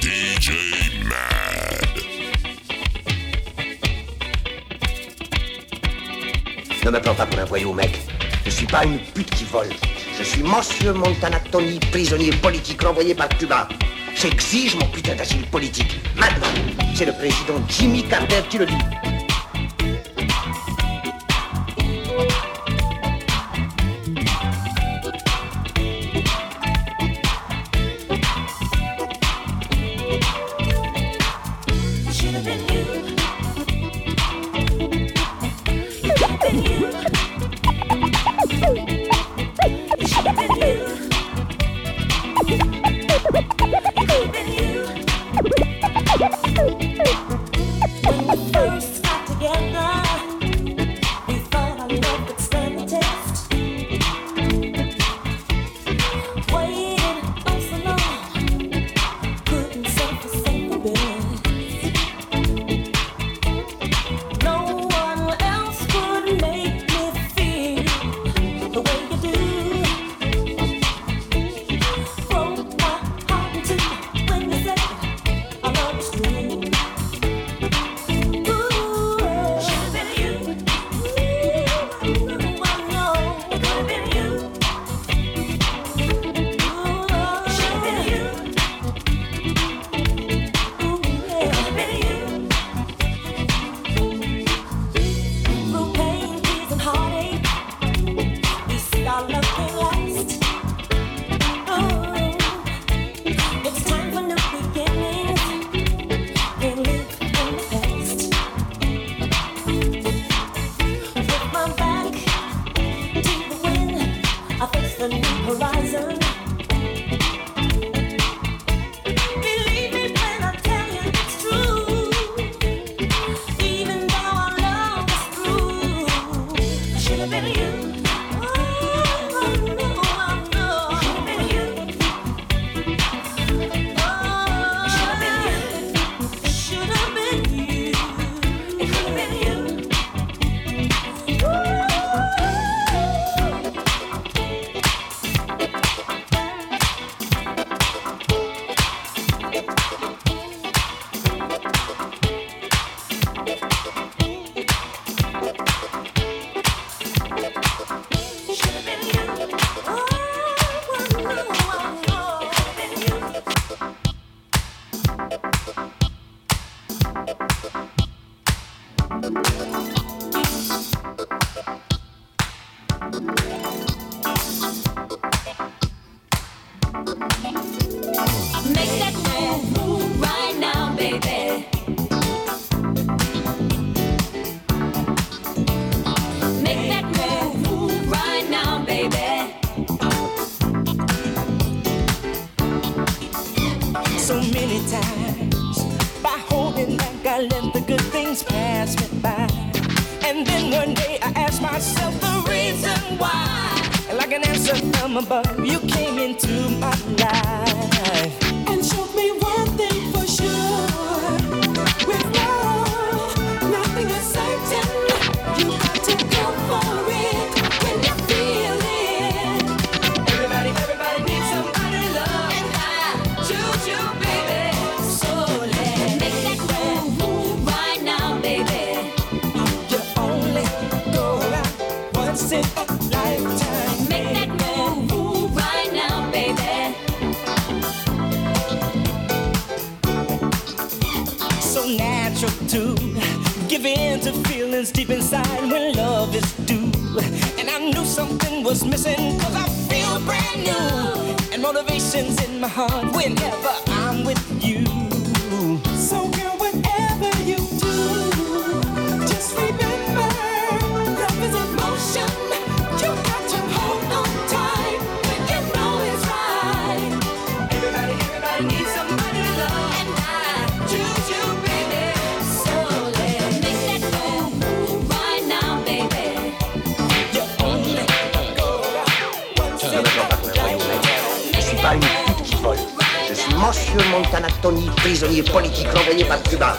DJ Mad. Ne me prends pas pour un voyou, mec. Je suis pas une pute qui vole. Je suis Monsieur Montana Tony, prisonnier politique renvoyé par Cuba. J'exige mon putain d'asile politique. Maintenant, c'est le président Jimmy Carter qui le dit. feelings deep inside when love is due. And I knew something was missing cause I feel brand new. And motivation's in my heart whenever I'm with you. monsieur Montanatoni, prisonnier politique renvoyé par Cuba.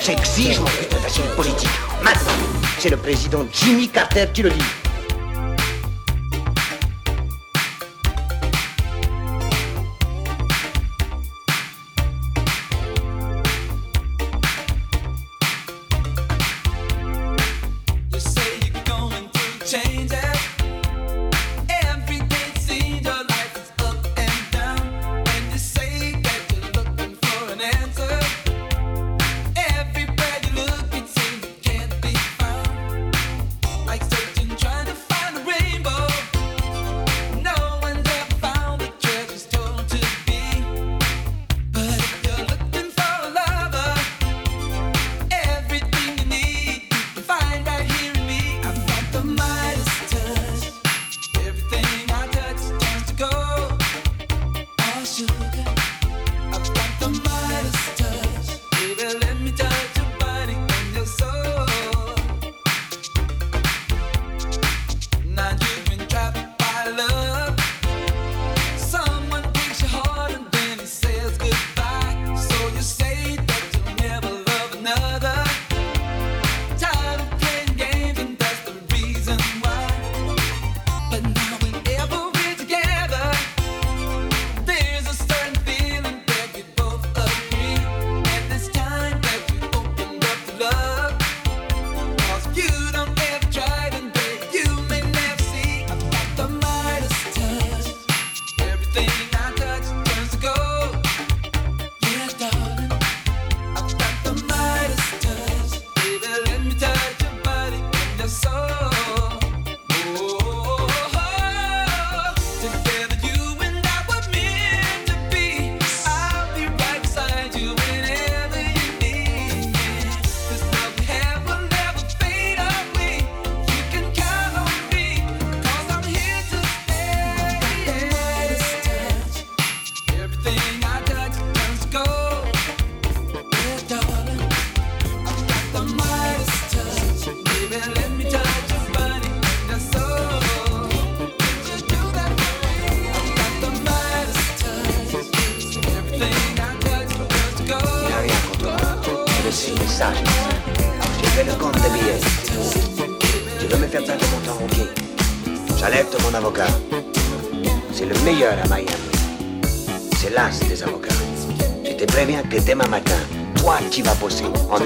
J'exige mon putain d'asile politique. Maintenant, c'est le président Jimmy Carter qui le dit.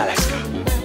Alaska.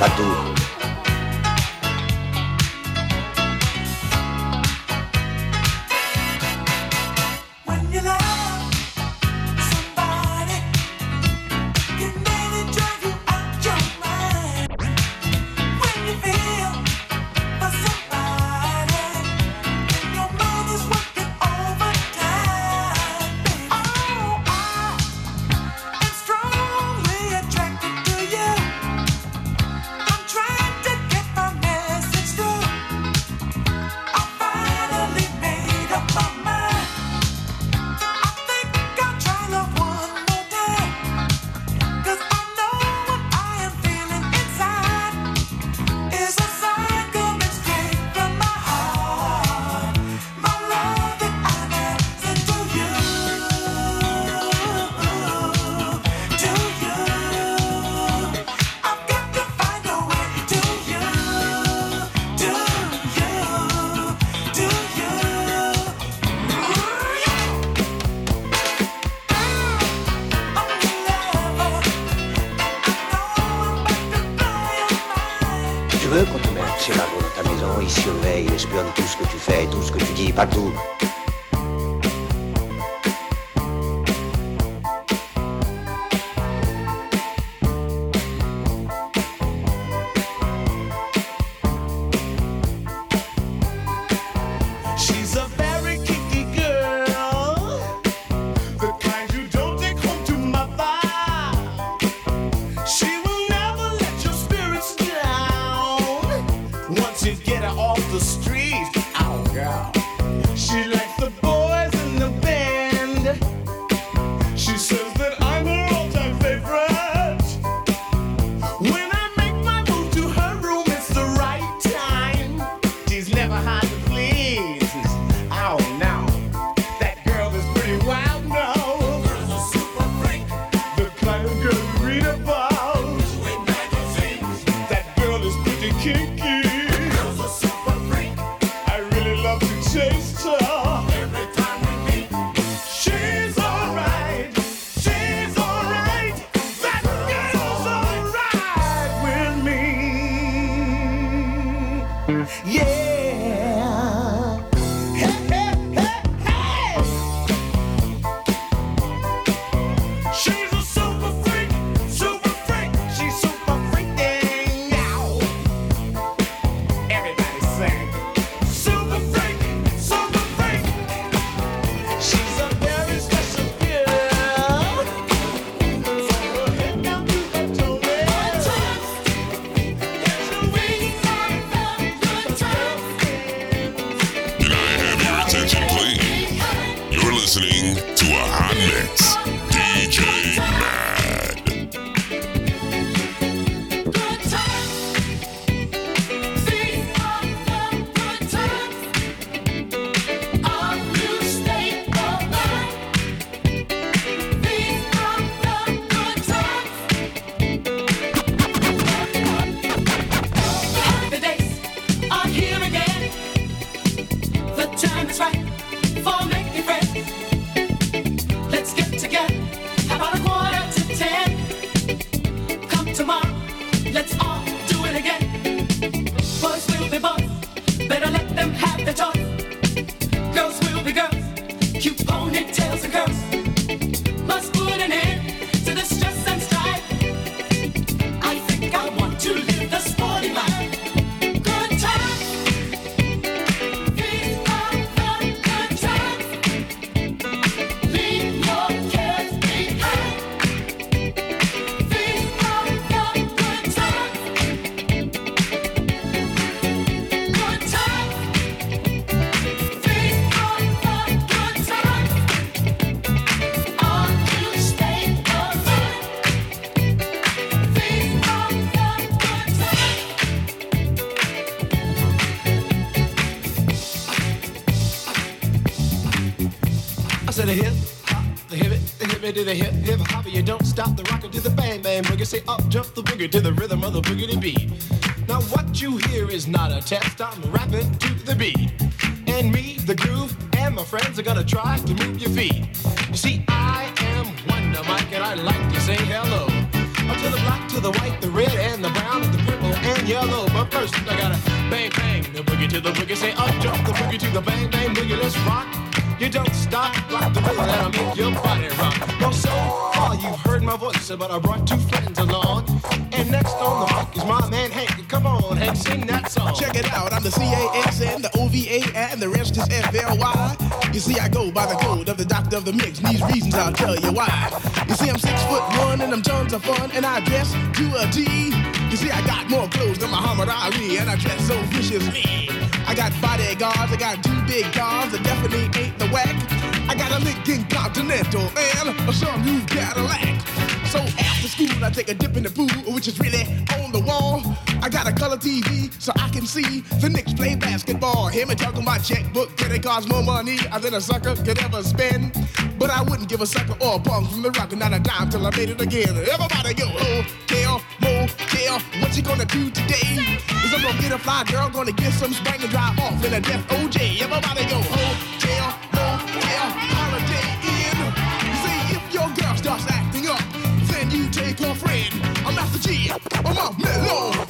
ditadura. C'est là de ta maison, ils surveillent, espionnent tout ce que tu fais, tout ce que tu dis, pas tout. To the hip hip hop, you don't stop the rocker to the bang bang boogie. Say up jump the boogie to the rhythm of the boogie beat. Now what you hear is not a test. I'm rapping to the beat, and me, the groove, and my friends are gonna try to move your feet. Voice, but I brought two friends along. And next on the mic is my man Hank. Come on, Hank, sing that song. Check it out, I'm the C-A-S-N, the O-V-A, and the rest is F-L-Y. You see, I go by the code of the doctor of the mix, and these reasons I'll tell you why. You see, I'm six foot one, and I'm tons of fun, and I dress to a T. You see, I got more clothes than Muhammad Ali, and I dress so viciously. I got bodyguards, I got two big cars that definitely ain't the whack. I got a Lincoln Continental and a sunroof Cadillac. So after school, I take a dip in the pool, which is really on the wall. I got a color TV so I can see the Knicks play basketball. Hear me talking my checkbook, credit costs more money than a sucker could ever spend. But I wouldn't give a sucker or a punk from the rock, and not a dime till I made it again. Everybody go, oh, hotel, motel, what you gonna do today? Is I'm gonna get a fly girl, gonna get some spring and drive off in a death OJ. Everybody go, oh, hotel, motel, Holiday Inn. See if your girl starts acting up, then you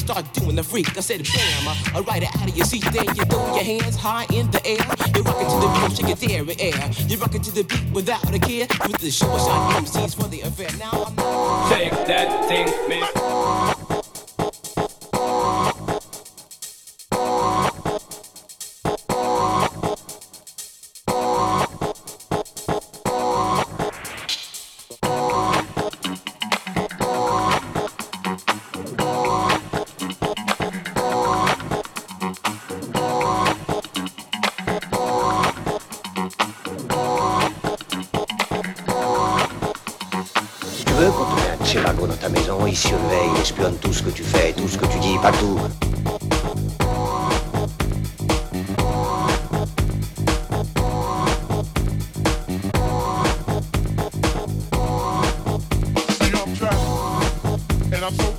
you start doing the freak. I said bam, I ride it out of your seat. Then you throw your hands high in the air. You're rocking to the beat, shake it there in air. You're rocking to the beat without a care. With the show shot MCs for the affair. Now I'm not. Take that thing, miss.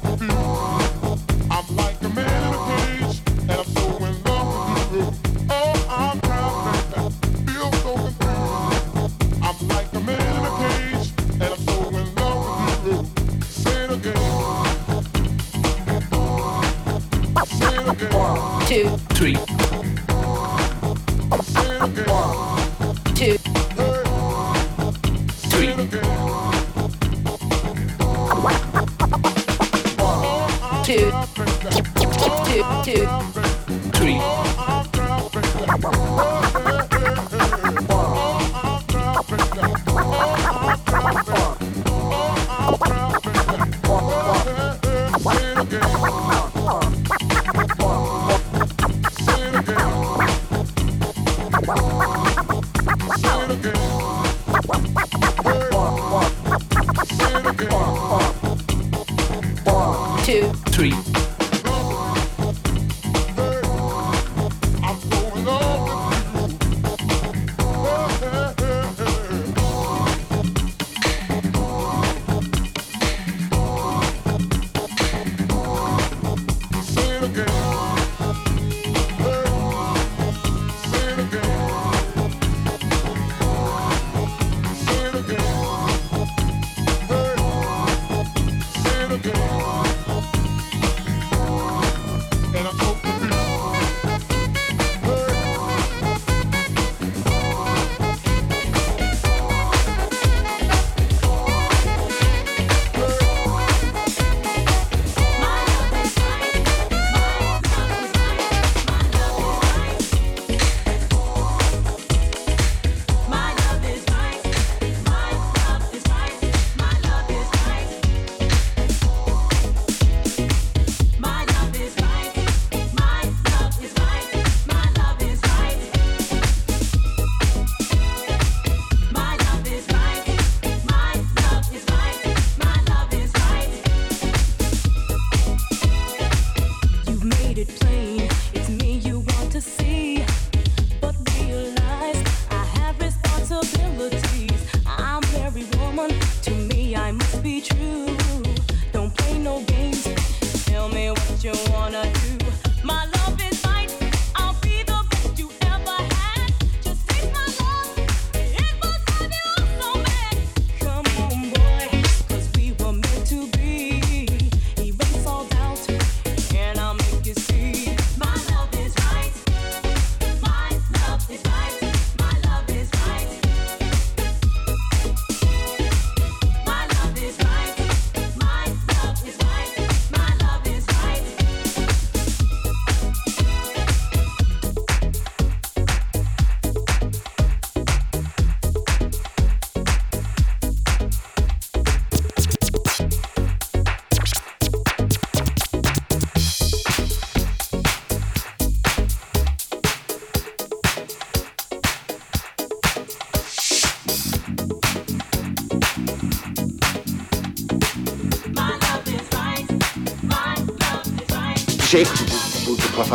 I'm like a man America.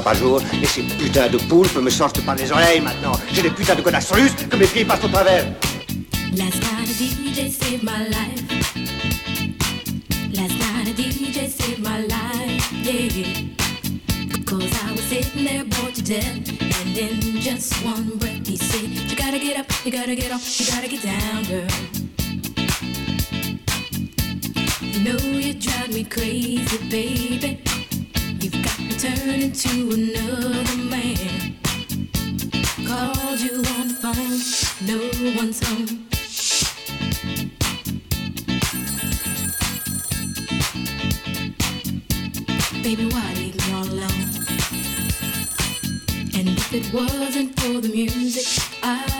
Par jour, et ces putains de poulpes me sortent par les oreilles maintenant. J'ai des putains de godasses russes que mes pieds passent au travers. Last night a DJ saved my life. Last night a DJ saved my life, yeah. Cause I was sitting there bored to death. And in just one breath he said, You gotta get up, you gotta get off, you gotta get down, girl. You know you drive me crazy, baby. You've got me turning to another man. Called you on the phone, no one's home. Baby, why leave me all alone? And if it wasn't for the music, I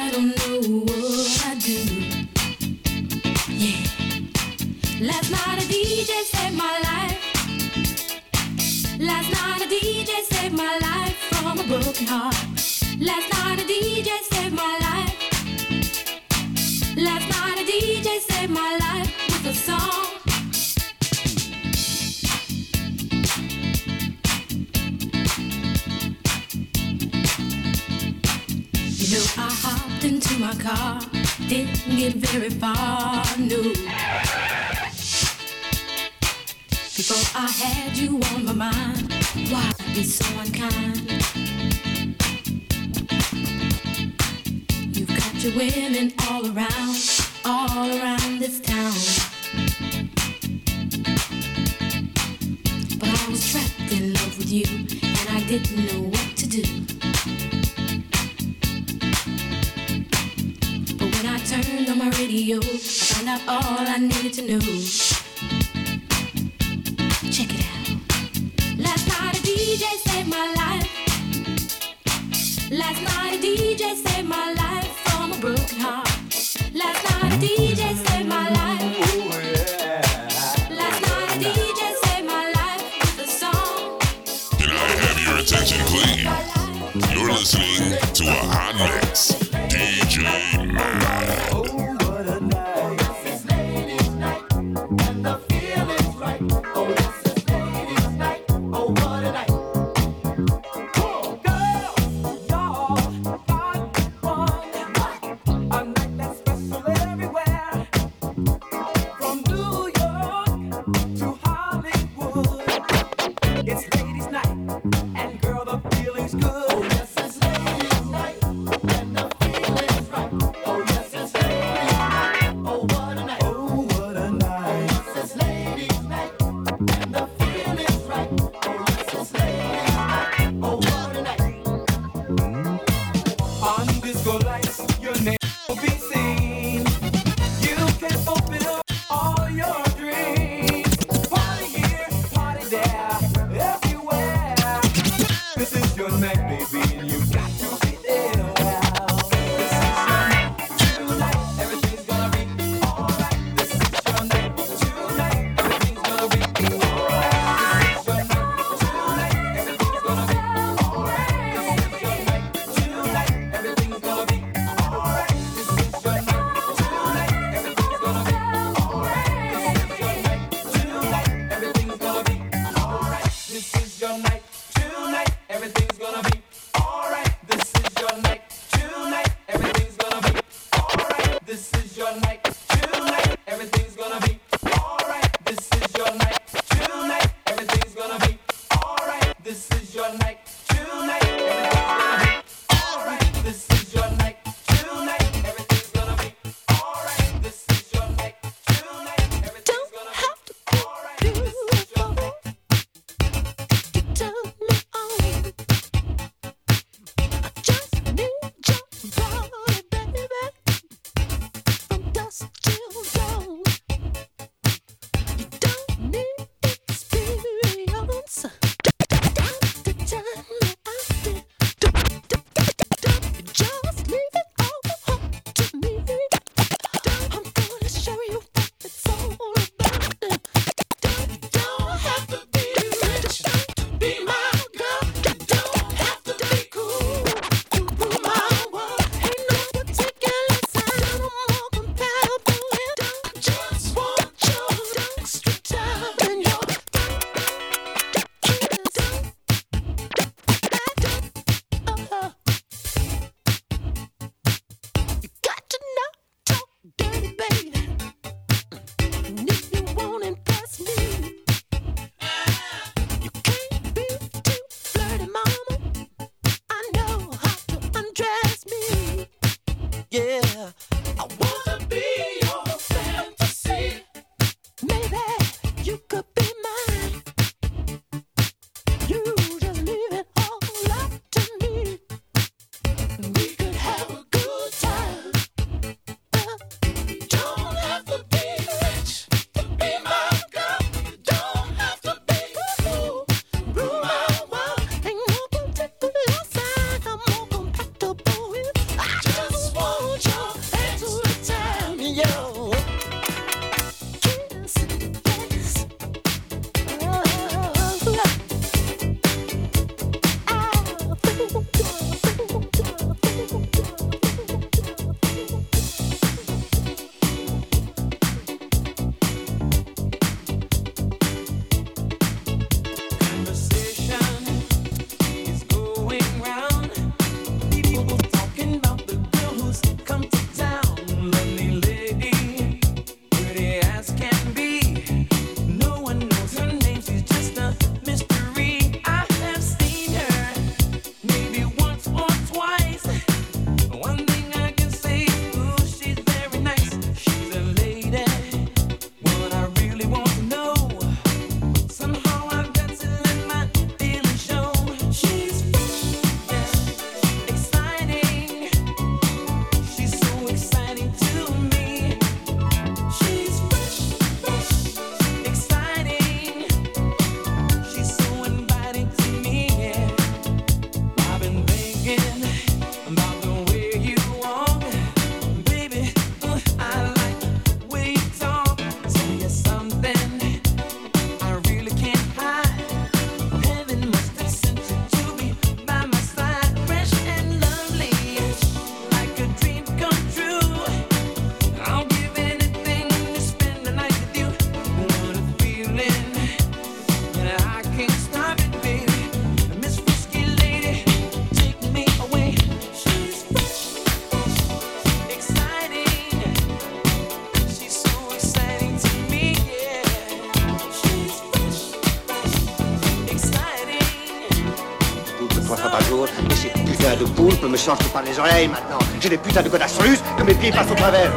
heart. Last night a DJ saved my life. Last night a DJ saved my life with a song. You know, I hopped into my car, didn't get very far, no. Before I had you on my mind, why be so unkind? Your women all around, all around this town. But I was trapped in love with you, and I didn't know what to do. But when I turned on my radio, I found out all I needed to know. J'ai des putains de godasses russes que mes pieds passent au travers.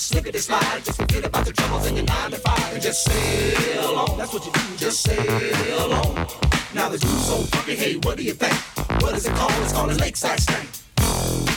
slippity slide. Just forget about the troubles in your nine to five and just sail on. That's what you do, just sail on. Now the dude's so funky, hey, what do you think? What is it called? It's called a lakeside stank.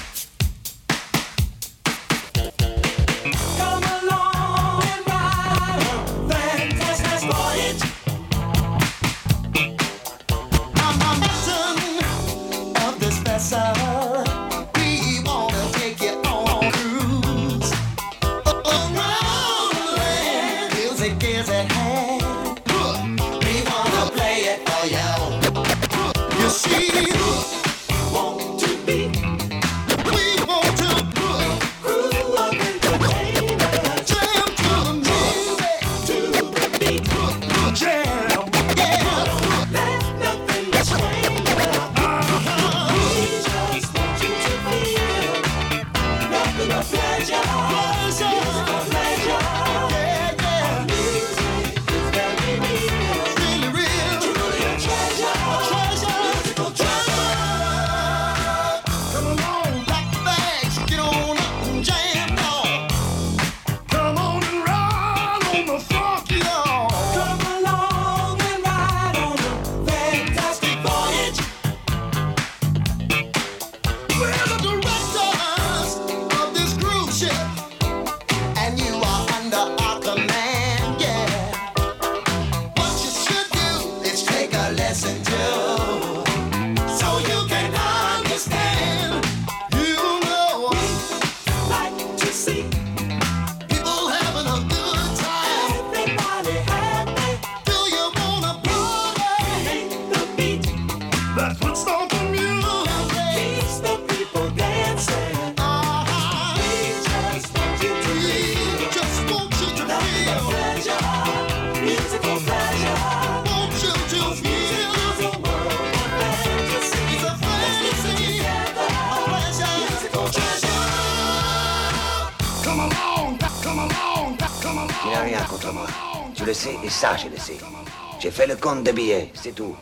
Compte de billets, c'est tout.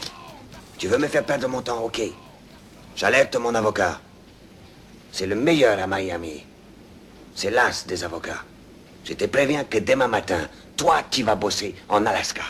Tu veux me faire perdre mon temps, ok. J'alerte mon avocat. C'est le meilleur à Miami. C'est l'as des avocats. Je te préviens que demain matin, toi, tu vas bosser en Alaska.